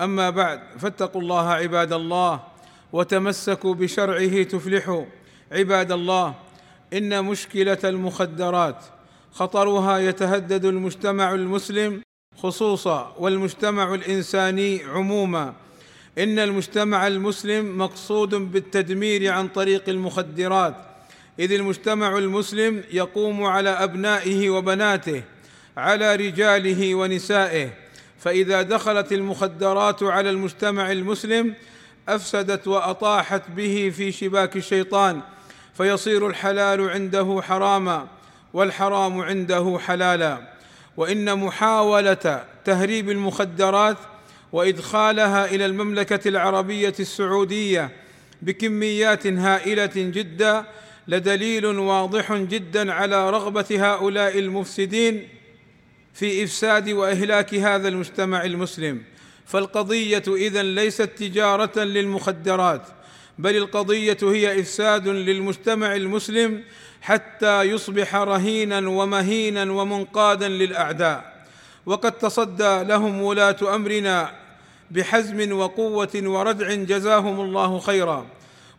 أما بعد فاتقوا الله عباد الله وتمسكوا بشرعه تفلحوا. عباد الله إن مشكلة المخدرات خطرها يتهدد المجتمع المسلم خصوصا والمجتمع الإنساني عموما. إن المجتمع المسلم مقصود بالتدمير عن طريق المخدرات إذ المجتمع المسلم يقوم على أبنائه وبناته على رجاله ونسائه. فإذا دخلت المخدرات على المجتمع المسلم أفسدت وأطاحت به في شباك الشيطان فيصير الحلال عنده حراما والحرام عنده حلالا. وإن محاولة تهريب المخدرات وإدخالها إلى المملكة العربية السعودية بكميات هائلة جدا لدليل واضح جدا على رغبة هؤلاء المفسدين في إفساد وإهلاك هذا المجتمع المسلم. فالقضية إذن ليست تجارة للمخدرات بل القضية هي إفساد للمجتمع المسلم حتى يصبح رهينا ومهينا ومنقادا للأعداء. وقد تصدى لهم ولاة أمرنا بحزم وقوة وردع جزاهم الله خيرا.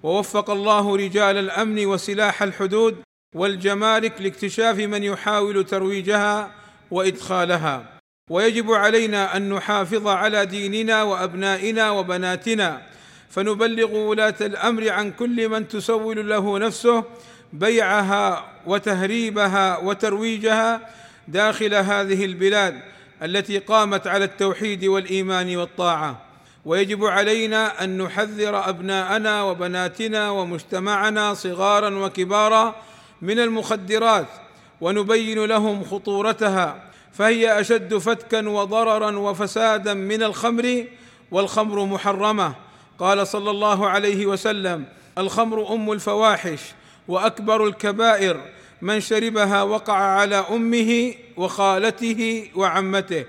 ووفق الله رجال الأمن وسلاح الحدود والجمارك لاكتشاف من يحاول ترويجها وإدخالها. ويجب علينا أن نحافظ على ديننا وأبنائنا وبناتنا. فنبلغ ولاة الأمر عن كل من تسول له نفسه بيعها وتهريبها وترويجها داخل هذه البلاد التي قامت على التوحيد والإيمان والطاعة. ويجب علينا أن نحذر أبناءنا وبناتنا ومجتمعنا صغارا وكبارا من المخدرات ونبين لهم خطورتها فهي أشد فتكا وضررا وفسادا من الخمر والخمر محرمة. قال صلى الله عليه وسلم الخمر أم الفواحش وأكبر الكبائر من شربها وقع على أمه وخالته وعمته.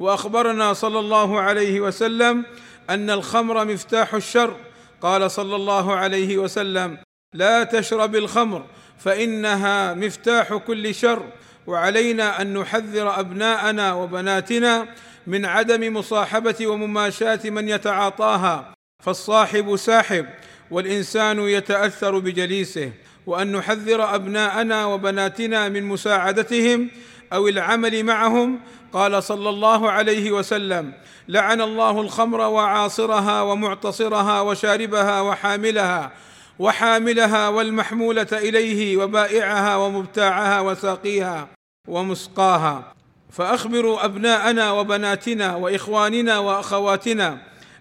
وأخبرنا صلى الله عليه وسلم أن الخمر مفتاح الشر. قال صلى الله عليه وسلم لا تشرب الخمر فإنها مفتاح كل شر وعلينا أن نحذر أبناءنا وبناتنا من عدم مصاحبة ومماشاة من يتعاطاها فالصاحب ساحب والإنسان يتأثر بجليسه وأن نحذر أبناءنا وبناتنا من مساعدتهم أو العمل معهم قال صلى الله عليه وسلم لعن الله الخمر وعاصرها ومعتصرها وشاربها وحاملها وحاملها والمحمولة إليه وبائعها ومبتاعها وساقيها ومسقاها. فأخبروا أبناءنا وبناتنا وإخواننا وأخواتنا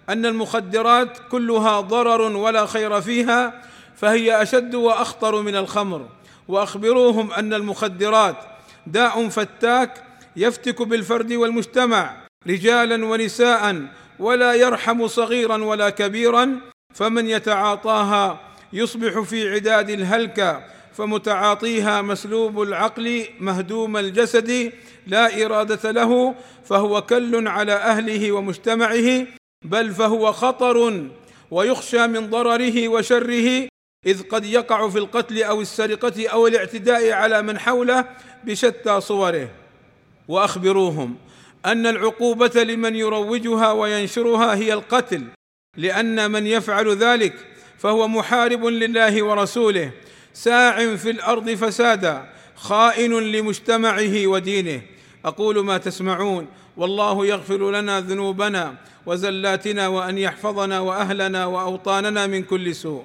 أن المخدرات كلها ضرر ولا خير فيها فهي أشد وأخطر من الخمر. وأخبروهم أن المخدرات داء فتاك يفتك بالفرد والمجتمع رجالا ونساء ولا يرحم صغيرا ولا كبيرا فمن يتعاطاها يصبح في عداد الهلكة فمتعاطيها مسلوب العقل مهدوم الجسد لا إرادة له فهو كل على أهله ومجتمعه بل فهو خطر ويخشى من ضرره وشره إذ قد يقع في القتل أو السرقة أو الاعتداء على من حوله بشتى صوره. وأخبروهم أن العقوبة لمن يروجها وينشرها هي القتل لأن من يفعل ذلك فهو محارب لله ورسوله ساع في الأرض فسادا خائن لمجتمعه ودينه. أقول ما تسمعون والله يغفر لنا ذنوبنا وزلاتنا وأن يحفظنا وأهلنا وأوطاننا من كل سوء.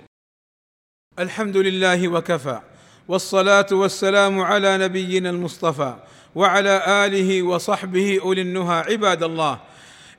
الحمد لله وكفى والصلاة والسلام على نبينا المصطفى وعلى آله وصحبه أولي النهى عباد الله.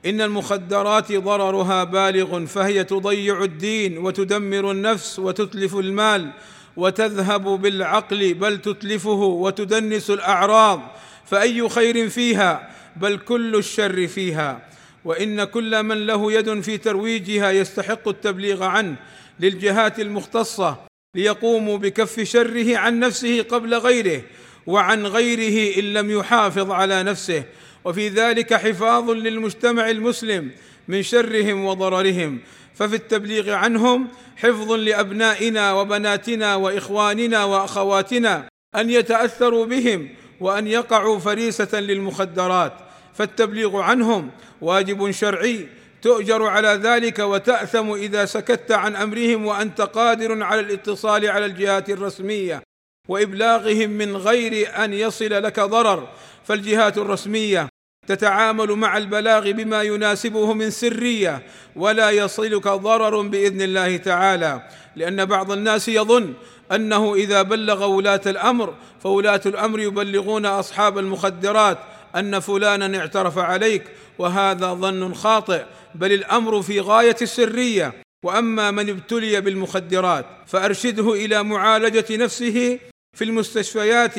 إن المخدرات ضررها بالغ فهي تضيع الدين وتدمر النفس وتتلف المال وتذهب بالعقل بل تتلفه وتدنس الأعراض. فأي خير فيها؟ بل كل الشر فيها. وإن كل من له يد في ترويجها يستحق التبليغ عنه للجهات المختصة ليقوموا بكف شره عن نفسه قبل غيره وعن غيره إن لم يحافظ على نفسه. وفي ذلك حفاظ للمجتمع المسلم من شرهم وضررهم. ففي التبليغ عنهم حفظ لأبنائنا وبناتنا وإخواننا وأخواتنا أن يتأثروا بهم وأن يقعوا فريسة للمخدرات. فالتبليغ عنهم واجب شرعي تؤجر على ذلك وتأثم إذا سكت عن أمرهم وأنت قادر على الاتصال على الجهات الرسمية. وإبلاغهم من غير أن يصل لك ضرر. فالجهات الرسمية تتعامل مع البلاغ بما يناسبه من سرية ولا يصلك ضرر بإذن الله تعالى. لأن بعض الناس يظن أنه إذا بلغ ولاة الأمر فولاة الأمر يبلغون أصحاب المخدرات أن فلانا اعترف عليك وهذا ظن خاطئ. بل الأمر في غاية السرية. وأما من ابتلي بالمخدرات فأرشده إلى معالجة نفسه في المستشفيات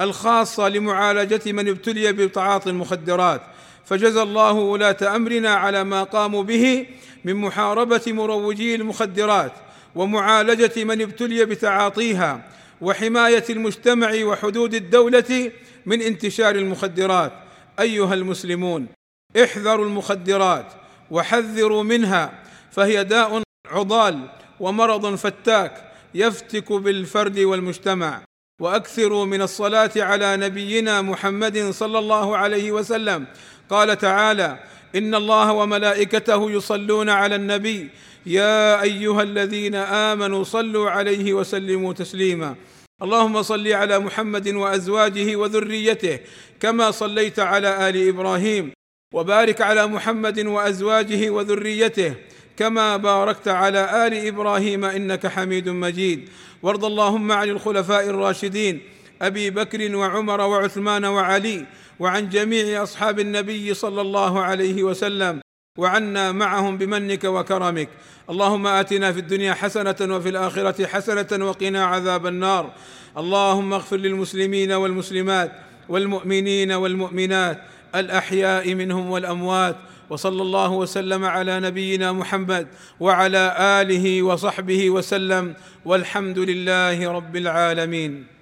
الخاصة لمعالجة من ابتلي بتعاطي المخدرات. فجزى الله ولاة أمرنا على ما قاموا به من محاربة مروجي المخدرات ومعالجة من ابتلي بتعاطيها وحماية المجتمع وحدود الدولة من انتشار المخدرات. أيها المسلمون احذروا المخدرات وحذروا منها فهي داء عضال ومرض فتاك يفتك بالفرد والمجتمع واكثروا من الصلاة على نبينا محمد صلى الله عليه وسلم. قال تعالى إن الله وملائكته يصلون على النبي. يا أيها الذين آمنوا صلوا عليه وسلموا تسليما. اللهم صل على محمد وأزواجه وذريته كما صليت على آل إبراهيم. وبارك على محمد وأزواجه وذريته. كما باركت على آل إبراهيم إنك حميد مجيد. وارض اللهم عن الخلفاء الراشدين أبي بكر وعمر وعثمان وعلي وعن جميع أصحاب النبي صلى الله عليه وسلم وعنا معهم بمنك وكرمك. اللهم آتنا في الدنيا حسنة وفي الآخرة حسنة وقنا عذاب النار. اللهم اغفر للمسلمين والمسلمات والمؤمنين والمؤمنات الأحياء منهم والأموات وصلى الله وسلم على نبينا محمد وعلى آله وصحبه وسلم والحمد لله رب العالمين